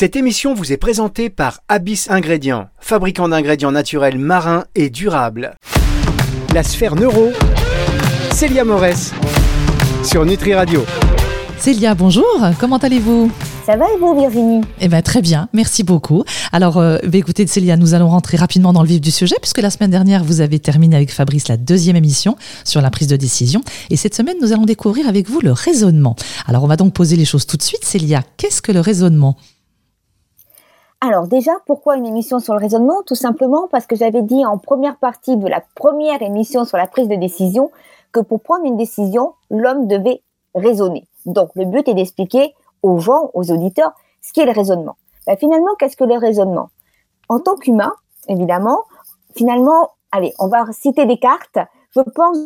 Cette émission vous est présentée par Abyss Ingrédients, fabricant d'ingrédients naturels marins et durables. La sphère neuro, Célia Morès, sur Nutri Radio. Célia, bonjour, comment allez-vous? Ça va et vous, Virginie? Eh bien, très bien, merci beaucoup. Alors, euh, bah, écoutez, Célia, nous allons rentrer rapidement dans le vif du sujet, puisque la semaine dernière, vous avez terminé avec Fabrice la deuxième émission sur la prise de décision. Et cette semaine, nous allons découvrir avec vous le raisonnement. Alors, on va donc poser les choses tout de suite. Célia, qu'est-ce que le raisonnement? Alors déjà, pourquoi une émission sur le raisonnement? Tout simplement parce que j'avais dit en première partie de la première émission sur la prise de décision que pour prendre une décision, l'homme devait raisonner. Donc le but est d'expliquer aux gens, aux auditeurs, ce qu'est le raisonnement. Ben, finalement, qu'est-ce que le raisonnement? En tant qu'humain, évidemment, finalement, allez, on va citer des cartes. Je pense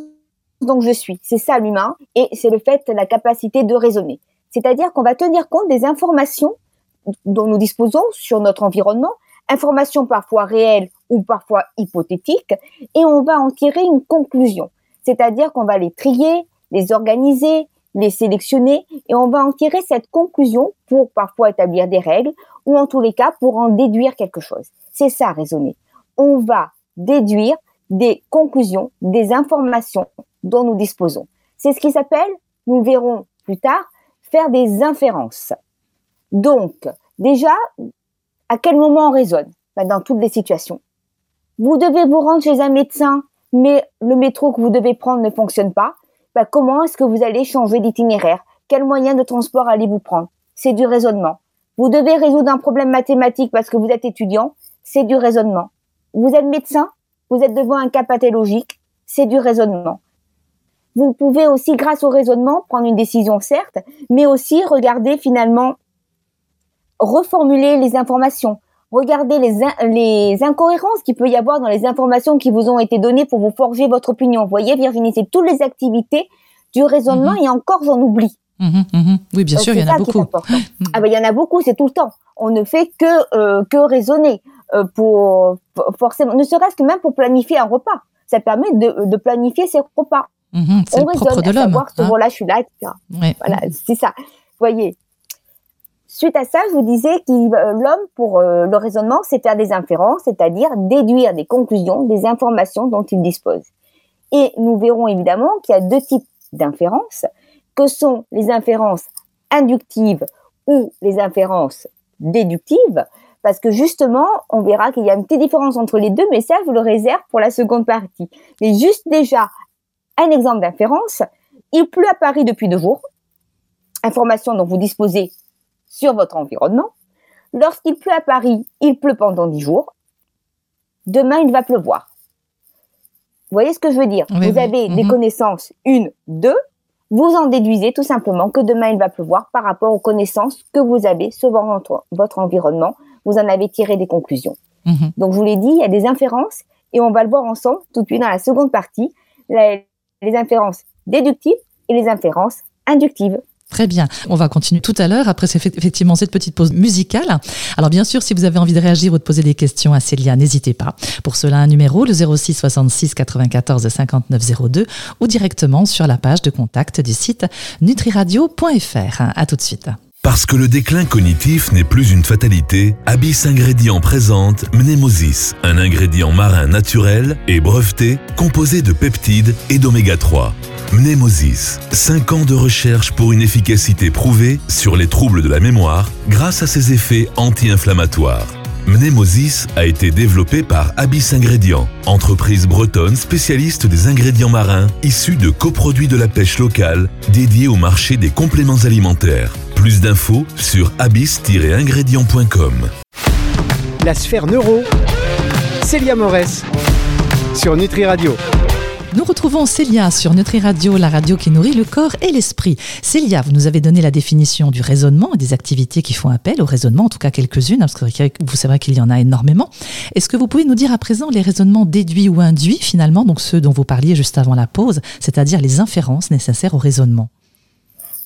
donc je suis. C'est ça l'humain, et c'est le fait, la capacité de raisonner. C'est-à-dire qu'on va tenir compte des informations dont nous disposons sur notre environnement, informations parfois réelles ou parfois hypothétiques, et on va en tirer une conclusion. C'est-à-dire qu'on va les trier, les organiser, les sélectionner et on va en tirer cette conclusion pour parfois établir des règles ou en tous les cas pour en déduire quelque chose. C'est ça raisonner. On va déduire des conclusions, des informations dont nous disposons. C'est ce qui s'appelle, nous verrons plus tard, faire des inférences. Donc, déjà, à quel moment on raisonne ben, Dans toutes les situations. Vous devez vous rendre chez un médecin, mais le métro que vous devez prendre ne fonctionne pas bah, comment est-ce que vous allez changer d'itinéraire? Quel moyen de transport allez-vous prendre? C'est du raisonnement. Vous devez résoudre un problème mathématique parce que vous êtes étudiant, c'est du raisonnement. Vous êtes médecin, vous êtes devant un cas pathologique, c'est du raisonnement. Vous pouvez aussi, grâce au raisonnement, prendre une décision, certes, mais aussi regarder finalement, reformuler les informations, regardez les, les incohérences qu'il peut y avoir dans les informations qui vous ont été données pour vous forger votre opinion. Vous voyez, Virginie, c'est toutes les activités du raisonnement mhm. et encore j'en oublie. Mhm, mhm. Oui, bien sûr, il y en a beaucoup. Ah ben, il y en a beaucoup, c'est tout le temps. On ne fait que euh, que raisonner euh, pour, forcément, ne serait-ce que même pour planifier un repas. Ça permet de, de planifier ses repas. c'est le propre de l'homme. Savoir ce hein. là je suis là, etc. Voilà, c'est ça. Vous voyez, Suite à ça, je vous disais que euh, l'homme, pour euh, le raisonnement, c'est faire des inférences, c'est-à-dire déduire des conclusions des informations dont il dispose. Et nous verrons évidemment qu'il y a deux types d'inférences, que sont les inférences inductives ou les inférences déductives, parce que justement, on verra qu'il y a une petite différence entre les deux, mais ça, je vous le réserve pour la seconde partie. Mais juste déjà, un exemple d'inférence, il pleut à Paris depuis deux jours, information dont vous disposez sur votre environnement. Lorsqu'il pleut à Paris, il pleut pendant dix jours. Demain, il va pleuvoir. Vous voyez ce que je veux dire? Vous avez des mhm. connaissances, une, deux. Vous en déduisez tout simplement que demain, il va pleuvoir par rapport aux connaissances que vous avez sur votre environnement. Vous en avez tiré des conclusions. Mhm. Donc, je vous l'ai dit, il y a des inférences et on va le voir ensemble tout de suite dans la seconde partie, les inférences déductives et les inférences inductives. Très bien. On va continuer tout à l'heure après effectivement cette petite pause musicale. Alors bien sûr, si vous avez envie de réagir ou de poser des questions à Célia, n'hésitez pas. Pour cela, un numéro, le 06 66 94 59 02 ou directement sur la page de contact du site nutriradio.fr. À tout de suite. Parce que le déclin cognitif n'est plus une fatalité, Abyss Ingrédients présente Mnemosis, un ingrédient marin naturel et breveté composé de peptides et d'oméga 3. Mnemosis, 5 ans de recherche pour une efficacité prouvée sur les troubles de la mémoire grâce à ses effets anti-inflammatoires. Mnemosis a été développé par Abyss Ingrédients, entreprise bretonne spécialiste des ingrédients marins issus de coproduits de la pêche locale dédiés au marché des compléments alimentaires. Plus d'infos sur abyss-ingrédients.com. La sphère neuro, Célia Morès, sur Nutri Radio. Nous retrouvons Célia sur Nutri Radio, la radio qui nourrit le corps et l'esprit. Célia, vous nous avez donné la définition du raisonnement et des activités qui font appel au raisonnement, en tout cas quelques-unes, parce que vous savez qu'il y en a énormément. Est-ce que vous pouvez nous dire à présent les raisonnements déduits ou induits, finalement, donc ceux dont vous parliez juste avant la pause, c'est-à-dire les inférences nécessaires au raisonnement?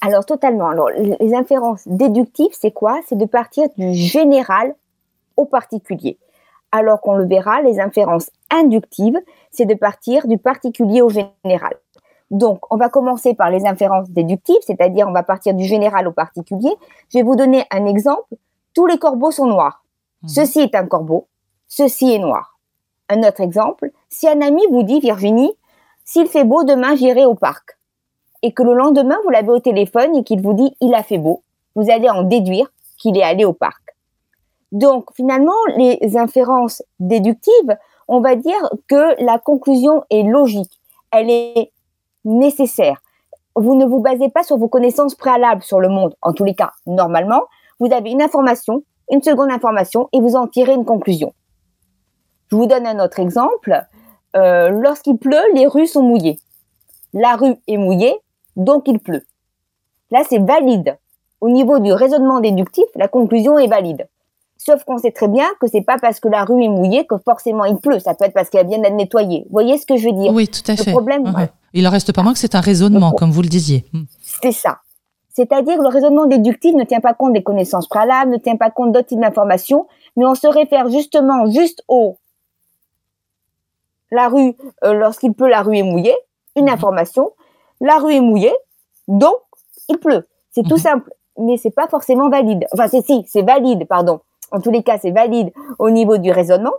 Alors totalement. Alors les inférences déductives, c'est quoi? C'est de partir du général au particulier alors qu'on le verra, les inférences inductives, c'est de partir du particulier au général. Donc, on va commencer par les inférences déductives, c'est-à-dire on va partir du général au particulier. Je vais vous donner un exemple tous les corbeaux sont noirs. Mhm. Ceci est un corbeau, ceci est noir. Un autre exemple, si un ami vous dit, Virginie, s'il fait beau, demain j'irai au parc, et que le lendemain vous l'avez au téléphone et qu'il vous dit, il a fait beau, vous allez en déduire qu'il est allé au parc. Donc finalement, les inférences déductives, on va dire que la conclusion est logique, elle est nécessaire. Vous ne vous basez pas sur vos connaissances préalables sur le monde. En tous les cas, normalement, vous avez une information, une seconde information et vous en tirez une conclusion. Je vous donne un autre exemple. Euh, Lorsqu'il pleut, les rues sont mouillées. La rue est mouillée, donc il pleut. Là, c'est valide. Au niveau du raisonnement déductif, la conclusion est valide. Sauf qu'on sait très bien que c'est pas parce que la rue est mouillée que forcément il pleut. Ça peut être parce qu'elle vient d'être nettoyée. Vous voyez ce que je veux dire? Oui, tout à Le fait. problème, ouais. Il en reste pas moins que c'est un raisonnement, comme vous le disiez. Mhm. C'est ça. C'est-à-dire que le raisonnement déductif ne tient pas compte des connaissances préalables, ne tient pas compte d'autres types d'informations, mais on se réfère justement juste au la rue, euh, lorsqu'il pleut, la rue est mouillée, une Mhm. information, la rue est mouillée, donc il pleut. C'est tout Mhm. simple, mais c'est pas forcément valide. Enfin, c'est si, c'est valide, pardon. En tous les cas, c'est valide au niveau du raisonnement,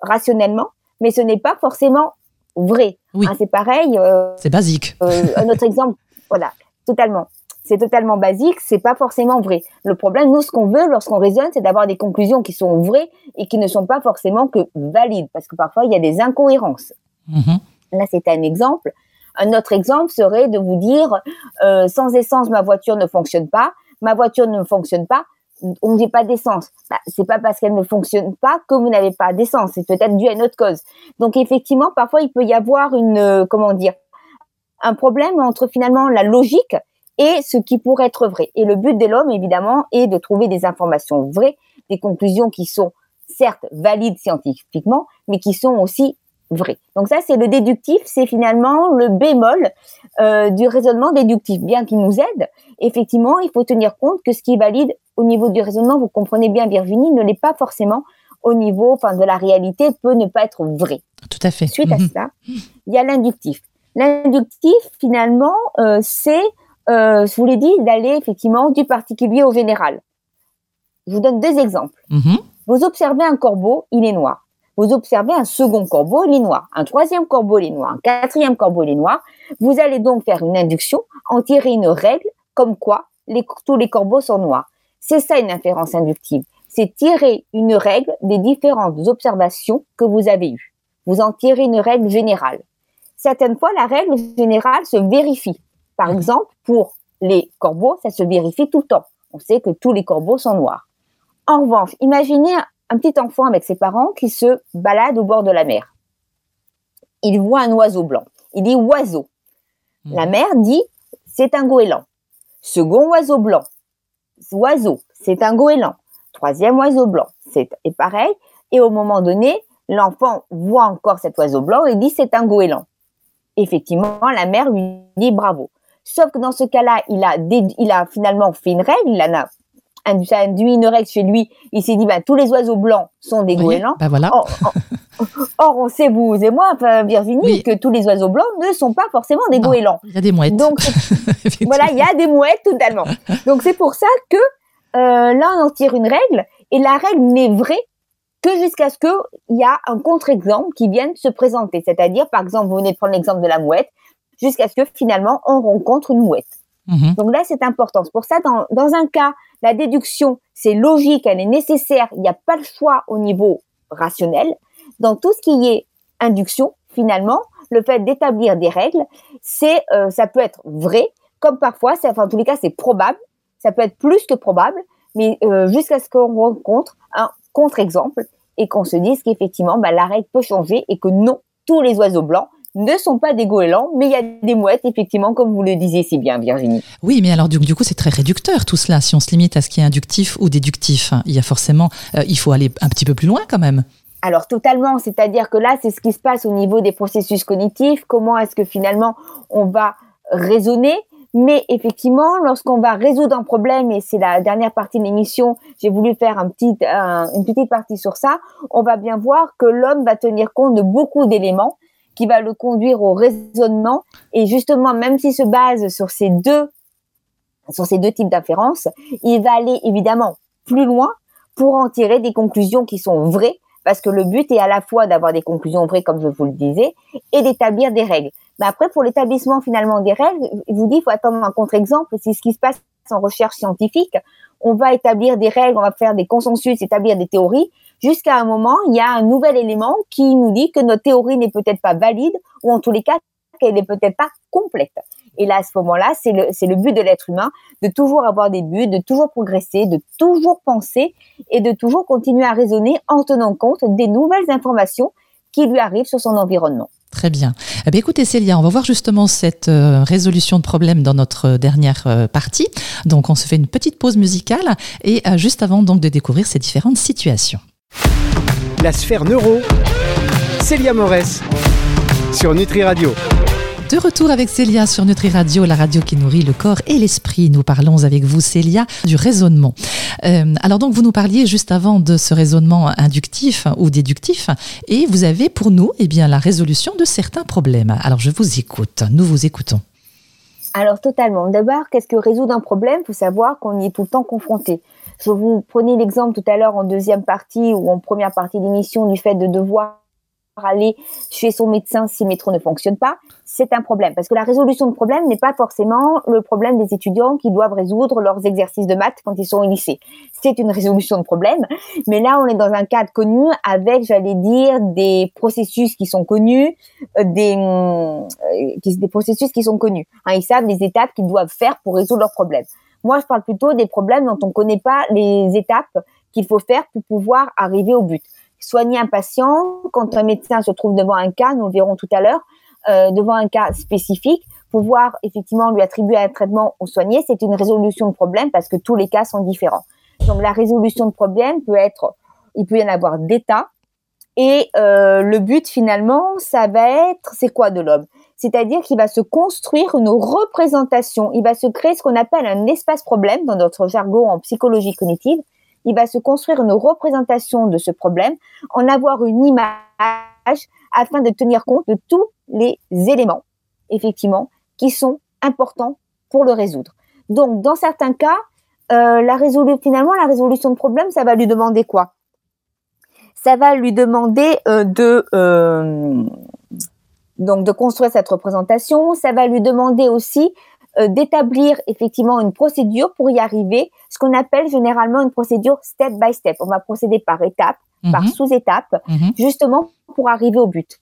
rationnellement, mais ce n'est pas forcément vrai. Oui. Hein, c'est pareil. euh, C'est basique. euh, un autre exemple, voilà, totalement. C'est totalement basique, c'est pas forcément vrai. Le problème, nous, ce qu'on veut lorsqu'on raisonne, c'est d'avoir des conclusions qui sont vraies et qui ne sont pas forcément que valides, parce que parfois il y a des incohérences. Mhm. Là, c'est un exemple. Un autre exemple serait de vous dire, euh, sans essence, ma voiture ne fonctionne pas. Ma voiture ne fonctionne pas. On n'a pas d'essence. Bah, c'est pas parce qu'elle ne fonctionne pas que vous n'avez pas d'essence. C'est peut-être dû à une autre cause. Donc, effectivement, parfois, il peut y avoir une, euh, comment dire, un problème entre finalement la logique et ce qui pourrait être vrai. Et le but de l'homme, évidemment, est de trouver des informations vraies, des conclusions qui sont certes valides scientifiquement, mais qui sont aussi vraies. Donc ça, c'est le déductif, c'est finalement le bémol euh, du raisonnement déductif, bien qu'il nous aide. Effectivement, il faut tenir compte que ce qui est valide au niveau du raisonnement, vous comprenez bien, Virginie, ne l'est pas forcément au niveau, enfin, de la réalité, peut ne pas être vrai. Tout à fait. Suite à Mhm. cela, il y a l'inductif. L'inductif, finalement, euh, c'est, euh, je vous l'ai dit, d'aller effectivement du particulier au général. Je vous donne deux exemples. Mhm. Vous observez un corbeau, il est noir. Vous observez un second corbeau, noir. Un troisième corbeau, noir. Un quatrième corbeau, noir. Vous allez donc faire une induction, en tirer une règle, comme quoi tous les corbeaux sont noirs. C'est ça une inférence inductive. C'est tirer une règle des différentes observations que vous avez eues. Vous en tirez une règle générale. Certaines fois, la règle générale se vérifie. Par exemple, pour les corbeaux, ça se vérifie tout le temps. On sait que tous les corbeaux sont noirs. En revanche, imaginez un- petit enfant avec ses parents qui se balade au bord de la mer. Il voit un oiseau blanc. Il dit oiseau. Mhm. La mère dit c'est un goéland. Second oiseau blanc. Oiseau, c'est un goéland. Troisième oiseau blanc, c'est et pareil. Et au moment donné, l'enfant voit encore cet oiseau blanc et dit c'est un goéland. Effectivement, la mère lui dit bravo. Sauf que dans ce cas-là, il a, il a finalement fait une règle, il en a induit une règle chez lui. Il s'est dit, bah, tous les oiseaux blancs sont des goélands. Bah voilà. Or, or- or, on sait, vous et moi, enfin, Virginie, Oui. que tous les oiseaux blancs ne sont pas forcément des goélands. Il y a des mouettes. Donc, voilà, il y a des mouettes totalement. Donc, c'est pour ça que euh, là, on en tire une règle, et la règle n'est vraie que jusqu'à ce qu'il y a un contre-exemple qui vienne se présenter. C'est-à-dire, par exemple, vous venez de prendre l'exemple de la mouette, jusqu'à ce que finalement, on rencontre une mouette. Mhm. Donc là, c'est important. C'est pour ça, dans, un cas, la déduction, c'est logique, elle est nécessaire, il n'y a pas le choix au niveau rationnel. Dans tout ce qui est induction, finalement, le fait d'établir des règles, c'est, euh, ça peut être vrai, comme parfois, enfin, en tous les cas, c'est probable, ça peut être plus que probable, mais euh, jusqu'à ce qu'on rencontre un contre-exemple et qu'on se dise qu'effectivement, bah, la règle peut changer et que non, tous les oiseaux blancs ne sont pas des goélands, mais il y a des mouettes, effectivement, comme vous le disiez si bien, Virginie. Oui, mais alors du, du coup, c'est très réducteur tout cela. Si on se limite à ce qui est inductif ou déductif, hein, il y a forcément, euh, il faut aller un petit peu plus loin quand même. Alors totalement, c'est-à-dire que là, c'est ce qui se passe au niveau des processus cognitifs, comment est-ce que finalement on va raisonner, mais effectivement, lorsqu'on va résoudre un problème, et c'est la dernière partie de l'émission, j'ai voulu faire un petit, un- une petite partie sur ça, on va bien voir que l'homme va tenir compte de beaucoup d'éléments qui va le conduire au raisonnement, et justement, même s'il se base sur ces deux, sur ces deux types d'inférences, il va aller évidemment plus loin pour en tirer des conclusions qui sont vraies, parce que le but est à la fois d'avoir des conclusions vraies, comme je vous le disais, et d'établir des règles. Mais après, pour l'établissement finalement des règles, je vous dis, il faut attendre un contre-exemple, c'est ce qui se passe en recherche scientifique. On va établir des règles, on va faire des consensus, établir des théories, jusqu'à un moment, il y a un nouvel élément qui nous dit que notre théorie n'est peut-être pas valide, ou en tous les cas, qu'elle n'est peut-être pas complète. Et là, à ce moment-là, c'est le, le but de l'être humain, de toujours avoir des buts, de toujours progresser, de toujours penser et de toujours continuer à raisonner en tenant compte des nouvelles informations qui lui arrivent sur son environnement. Très bien. Eh bien. Écoutez Célia, on va voir justement cette euh, résolution de problème dans notre dernière euh, partie. Donc on se fait une petite pause musicale et euh, juste avant donc de découvrir ces différentes situations. La sphère neuro, Célia Morès sur Nutri Radio. De retour avec Célia sur Nutri Radio, la radio qui nourrit le corps et l'esprit. Nous parlons avec vous, Célia, du raisonnement. Euh, alors donc, vous nous parliez juste avant de ce raisonnement inductif ou déductif, et vous avez pour nous, eh bien, la résolution de certains problèmes. Alors, je vous écoute. Nous vous écoutons. Alors totalement. D'abord, qu'est-ce que résoudre un problème? Il faut savoir qu'on y est tout le temps confronté. Je vous prenais l'exemple tout à l'heure en deuxième partie ou en première partie d'émission du fait de devoir aller chez son médecin si le métro ne fonctionne pas, c'est un problème. Parce que la résolution de problème n'est pas forcément le problème des étudiants qui doivent résoudre leurs exercices de maths quand ils sont au lycée. C'est une résolution de problème. Mais là, on est dans un cadre connu avec, j'allais dire, des processus qui sont connus, euh, des, euh, des processus qui sont connus. Hein, ils savent les étapes qu'ils doivent faire pour résoudre leurs problèmes. Moi, je parle plutôt des problèmes dont on ne connaît pas les étapes qu'il faut faire pour pouvoir arriver au but soigner un patient, quand un médecin se trouve devant un cas, nous le verrons tout à l'heure, euh, devant un cas spécifique, pouvoir effectivement lui attribuer un traitement ou soigner, c'est une résolution de problème parce que tous les cas sont différents. Donc la résolution de problème peut être, il peut y en avoir d'état, et euh, le but finalement, ça va être, c'est quoi de l'homme? C'est-à-dire qu'il va se construire une représentation, il va se créer ce qu'on appelle un espace problème dans notre jargon en psychologie cognitive, il va se construire une représentation de ce problème, en avoir une image afin de tenir compte de tous les éléments, effectivement, qui sont importants pour le résoudre. Donc, dans certains cas, euh, la finalement, la résolution de problème, ça va lui demander quoi? Ça va lui demander euh, de euh, donc de construire cette représentation. Ça va lui demander aussi euh, d'établir effectivement une procédure pour y arriver, ce qu'on appelle généralement une procédure step by step. On va procéder par étapes, par mhm. sous-étapes, mhm. justement pour arriver au but.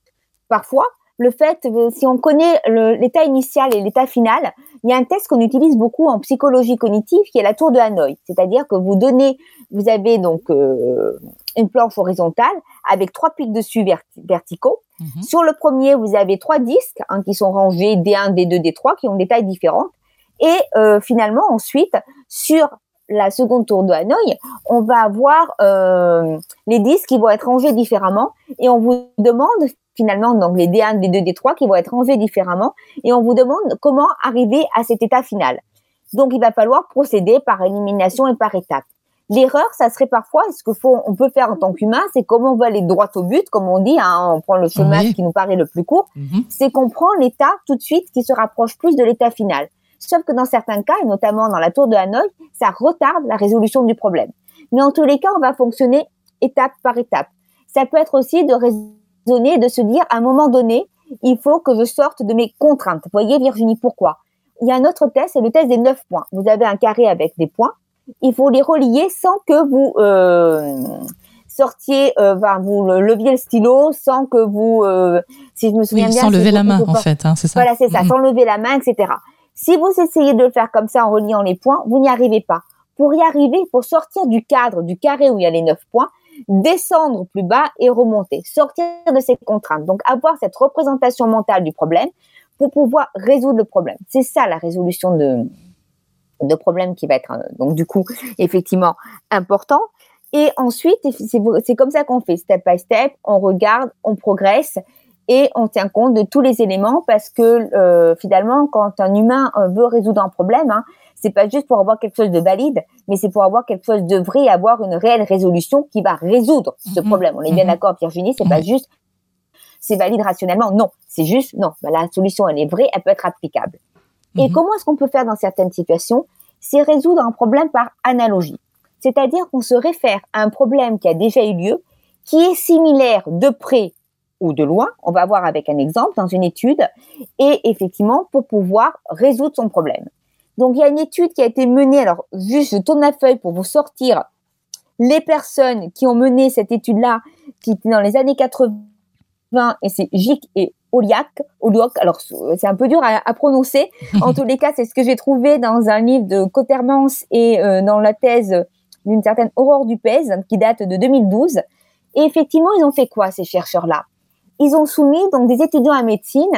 Parfois, le fait, euh, si on connaît l'état initial et l'état final, il y a un test qu'on utilise beaucoup en psychologie cognitive qui est la tour de Hanoï. C'est-à-dire que vous donnez, vous avez donc euh, une planche horizontale avec trois pics dessus verticaux Mhm. Sur le premier, vous avez trois disques hein, qui sont rangés D1, D2, D3, qui ont des tailles différentes. Et euh, finalement, ensuite, sur la seconde tour de Hanoï, on va avoir euh, les disques qui vont être rangés différemment et on vous demande finalement donc les D1, D2, D3 qui vont être rangés différemment et on vous demande comment arriver à cet état final. Donc il va falloir procéder par élimination et par étapes. L'erreur, ça serait parfois, ce que faut, on peut faire en tant qu'humain, c'est comment on va aller droit au but, comme on dit, hein, on prend le chemin qui nous paraît le plus court, mhm. c'est qu'on prend l'état tout de suite qui se rapproche plus de l'état final. Sauf que dans certains cas, et notamment dans la tour de Hanoï, ça retarde la résolution du problème. Mais en tous les cas, on va fonctionner étape par étape. Ça peut être aussi de raisonner, de se dire, à un moment donné, il faut que je sorte de mes contraintes. Vous voyez, Virginie, pourquoi? Il y a un autre test, c'est le test des neuf points. Vous avez un carré avec des points il faut les relier sans que vous euh, sortiez, euh, vous leviez le stylo, sans que vous, euh, si je me souviens bien, sans lever la main en fait, hein, c'est ça. Voilà, c'est ça, mm-hmm. sans lever la main, etc. Si vous essayez de le faire comme ça en reliant les points, vous n'y arrivez pas. Pour y arriver, pour sortir du cadre du carré où il y a les neuf points, descendre plus bas et remonter, sortir de ces contraintes. Donc avoir cette représentation mentale du problème pour pouvoir résoudre le problème. C'est ça la résolution de, de problème qui va être euh, donc du coup effectivement important. Et ensuite, c'est comme ça qu'on fait, step by step, on regarde, on progresse et on tient compte de tous les éléments parce que euh, finalement, quand un humain euh, veut résoudre un problème, hein, c'est pas juste pour avoir quelque chose de valide, mais c'est pour avoir quelque chose de vrai avoir une réelle résolution qui va résoudre ce mhm. problème. On est bien mhm. d'accord, Virginie, c'est pas juste c'est valide rationnellement. Non, c'est juste non. Bah, la solution, elle est vraie, elle peut être applicable. Et mhm. comment est-ce qu'on peut faire dans certaines situations? C'est résoudre un problème par analogie. C'est-à-dire qu'on se réfère à un problème qui a déjà eu lieu, qui est similaire de près ou de loin, on va voir avec un exemple dans une étude, et effectivement pour pouvoir résoudre son problème. Donc il y a une étude qui a été menée, alors juste je tourne la feuille pour vous sortir les personnes qui ont mené cette étude-là, qui était dans les années 80, et c'est Gic et Oliac, Olioc, alors c'est un peu dur à, prononcer. En tous les cas, c'est ce que j'ai trouvé dans un livre de Cotermans et euh, dans la thèse d'une certaine Aurore Dupez, qui date de 2012. Et effectivement, ils ont fait quoi, ces chercheurs-là? Ils ont soumis donc des étudiants en médecine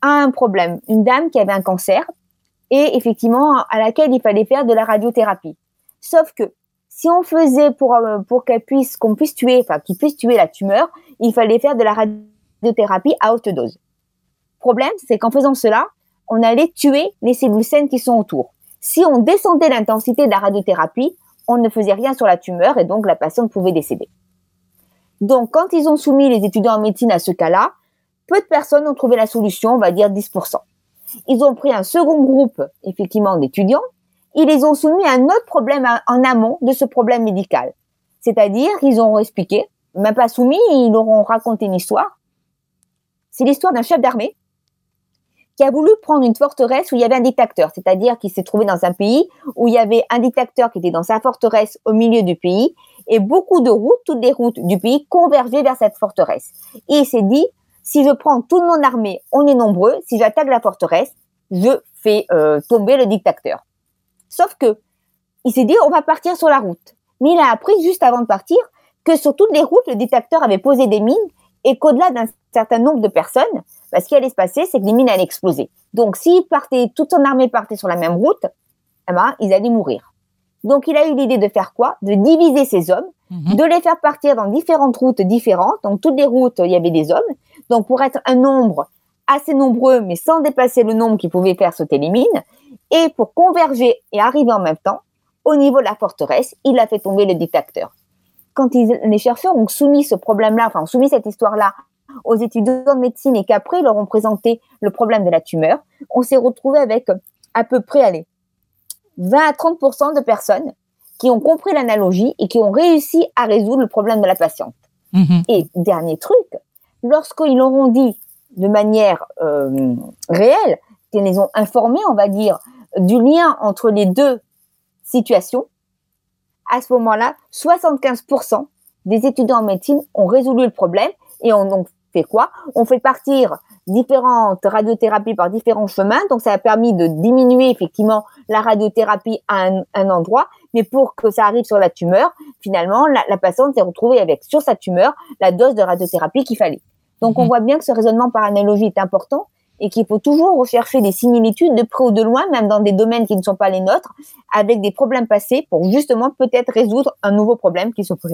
à un problème. Une dame qui avait un cancer et effectivement à laquelle il fallait faire de la radiothérapie. Sauf que si on faisait pour euh, pour qu'elle puisse qu'on puisse tuer, enfin qu'il puisse tuer la tumeur, il fallait faire de la radiothérapie à haute dose. Problème, c'est qu'en faisant cela, on allait tuer les cellules saines qui sont autour. Si on descendait l'intensité de la radiothérapie, on ne faisait rien sur la tumeur et donc la patiente pouvait décéder. Donc, quand ils ont soumis les étudiants en médecine à ce cas-là, peu de personnes ont trouvé la solution, on va dire 10%. Ils ont pris un second groupe, effectivement, d'étudiants. Ils les ont soumis à un autre problème en amont de ce problème médical. C'est-à-dire, ils ont expliqué, même pas soumis, ils leur ont raconté une histoire. C'est l'histoire d'un chef d'armée qui a voulu prendre une forteresse où il y avait un dictateur, c'est-à-dire qu'il s'est trouvé dans un pays où il y avait un dictateur qui était dans sa forteresse au milieu du pays et beaucoup de routes, toutes les routes du pays convergeaient vers cette forteresse. Et il s'est dit, si je prends toute mon armée, on est nombreux, si j'attaque la forteresse, je fais euh, tomber le dictateur. Sauf que il s'est dit on va partir sur la route. Mais il a appris juste avant de partir que sur toutes les routes, le dictateur avait posé des mines et qu'au-delà d'un certain nombre de personnes, bah, ce qui allait se passer, c'est que les mines allaient exploser. Donc, s'il partait, toute son armée partait sur la même route, eh ben, ils allaient mourir. Donc, il a eu l'idée de faire quoi? De diviser ses hommes, mhm. de les faire partir dans différentes routes différentes. Donc, toutes les routes, il y avait des hommes. Donc, pour être un nombre assez nombreux, mais sans dépasser le nombre qui pouvait faire sauter les mines, et pour converger et arriver en même temps, au niveau de la forteresse, il a fait tomber le dictateur. Quand les chercheurs ont soumis ce problème-là, enfin, ont soumis cette histoire-là aux étudiants de médecine et qu'après, ils leur ont présenté le problème de la tumeur, on s'est retrouvé avec à peu près, allez, 20 à 30% de personnes qui ont compris l'analogie et qui ont réussi à résoudre le problème de la patiente. Mm-hmm. Et dernier truc, lorsqu'ils l'auront dit de manière euh, réelle, qu'ils les ont informés, on va dire, du lien entre les deux situations, à ce moment-là, 75% des étudiants en médecine ont résolu le problème et ont donc fait quoi? On fait partir différentes radiothérapies par différents chemins, donc ça a permis de diminuer effectivement la radiothérapie à un, endroit, mais pour que ça arrive sur la tumeur, finalement, la, la patiente s'est retrouvée avec sur sa tumeur la dose de radiothérapie qu'il fallait. Donc on mhm. voit bien que ce raisonnement par analogie est important et qu'il faut toujours rechercher des similitudes de près ou de loin, même dans des domaines qui ne sont pas les nôtres, avec des problèmes passés pour justement peut-être résoudre un nouveau problème qui se pose.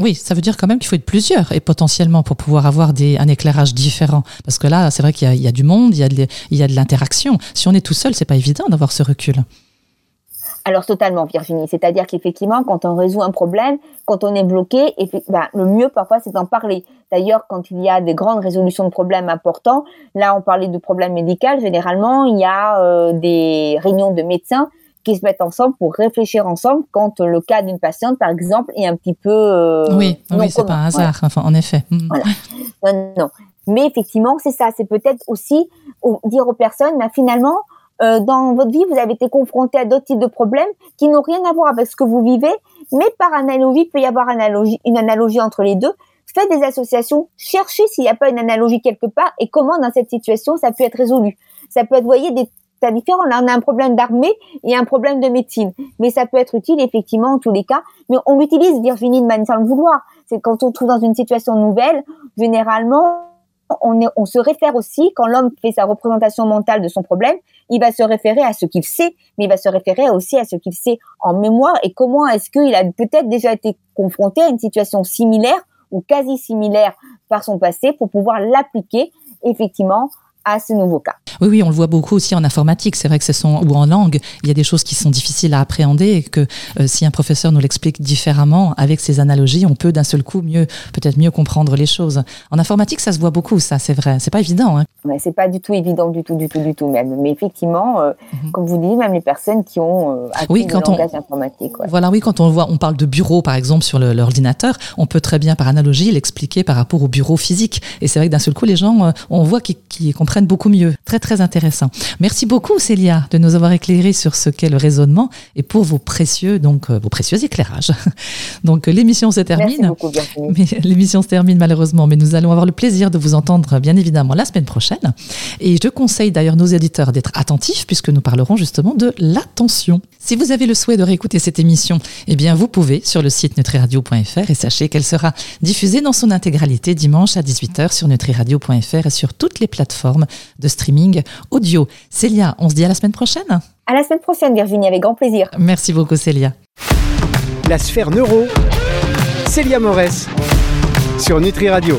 Oui, ça veut dire quand même qu'il faut être plusieurs et potentiellement pour pouvoir avoir des, un éclairage différent. Parce que là, c'est vrai qu'il y, a du monde, il y a de, de l'interaction. Si on est tout seul, c'est pas évident d'avoir ce recul. Alors totalement, Virginie. C'est-à-dire qu'effectivement, quand on résout un problème, quand on est bloqué, ben, le mieux parfois c'est d'en parler. D'ailleurs, quand il y a des grandes résolutions de problèmes importants, là on parlait de problèmes médicaux, généralement il y a euh, des réunions de médecins qui se mettent ensemble pour réfléchir ensemble quand le cas d'une patiente, par exemple, est un petit peu euh, oui, oui, c'est pas un hasard, enfin, en effet. Mm. Voilà. Non, non. Mais effectivement, c'est ça. C'est peut-être aussi dire aux personnes, ben, finalement, euh, dans votre vie, vous avez été confronté à d'autres types de problèmes qui n'ont rien à voir avec ce que vous vivez, mais par analogie, il peut y avoir une analogie entre les deux. Faites des associations, cherchez s'il n'y a pas une analogie quelque part et comment dans cette situation ça peut être résolu. Ça peut être, vous voyez, des tas différents. Là, on a un problème d'armée et un problème de médecine. Mais ça peut être utile, effectivement, en tous les cas. Mais on l'utilise, Virginie, de manière sans le vouloir. C'est quand on trouve dans une situation nouvelle, généralement, on, se réfère aussi, quand l'homme fait sa représentation mentale de son problème, il va se référer à ce qu'il sait, mais il va se référer aussi à ce qu'il sait en mémoire. Et comment est-ce qu'il a peut-être déjà été confronté à une situation similaire ou quasi similaire par son passé pour pouvoir l'appliquer effectivement à ce nouveau cas. Oui, oui, on le voit beaucoup aussi en informatique. C'est vrai que ce sont ou en langue, il y a des choses qui sont difficiles à appréhender et que euh, si un professeur nous l'explique différemment avec ses analogies, on peut d'un seul coup mieux, peut-être mieux comprendre les choses. En informatique, ça se voit beaucoup, ça, c'est vrai. C'est pas évident. Hein. C'est pas du tout évident, du tout, du tout, du tout même. Mais effectivement, euh, mhm. comme vous dites, même les personnes qui ont euh, appris oui, quand le langage informatique. Voilà, oui, quand on voit, on parle de bureau par exemple sur l'ordinateur, on peut très bien par analogie l'expliquer par rapport au bureau physique. Et c'est vrai que d'un seul coup, les gens, on voit qu'ils comprennent beaucoup mieux. Très très intéressant. Merci beaucoup Célia de nous avoir éclairé sur ce qu'est le raisonnement et pour vos précieux donc euh, vos précieux éclairages. Donc l'émission se termine. mais l'émission se termine malheureusement, mais nous allons avoir le plaisir de vous entendre bien évidemment la semaine prochaine. Et je conseille d'ailleurs nos éditeurs d'être attentifs puisque nous parlerons justement de l'attention. Si vous avez le souhait de réécouter cette émission, eh bien vous pouvez sur le site nutriradio.fr et sachez qu'elle sera diffusée dans son intégralité dimanche à 18h sur nutriradio.fr et sur toutes les plateformes de streaming audio. Célia, on se dit à la semaine prochaine À la semaine prochaine, Virginie, avec grand plaisir. Merci beaucoup, Célia. La sphère neuro, Célia Morès, sur Nutri Radio.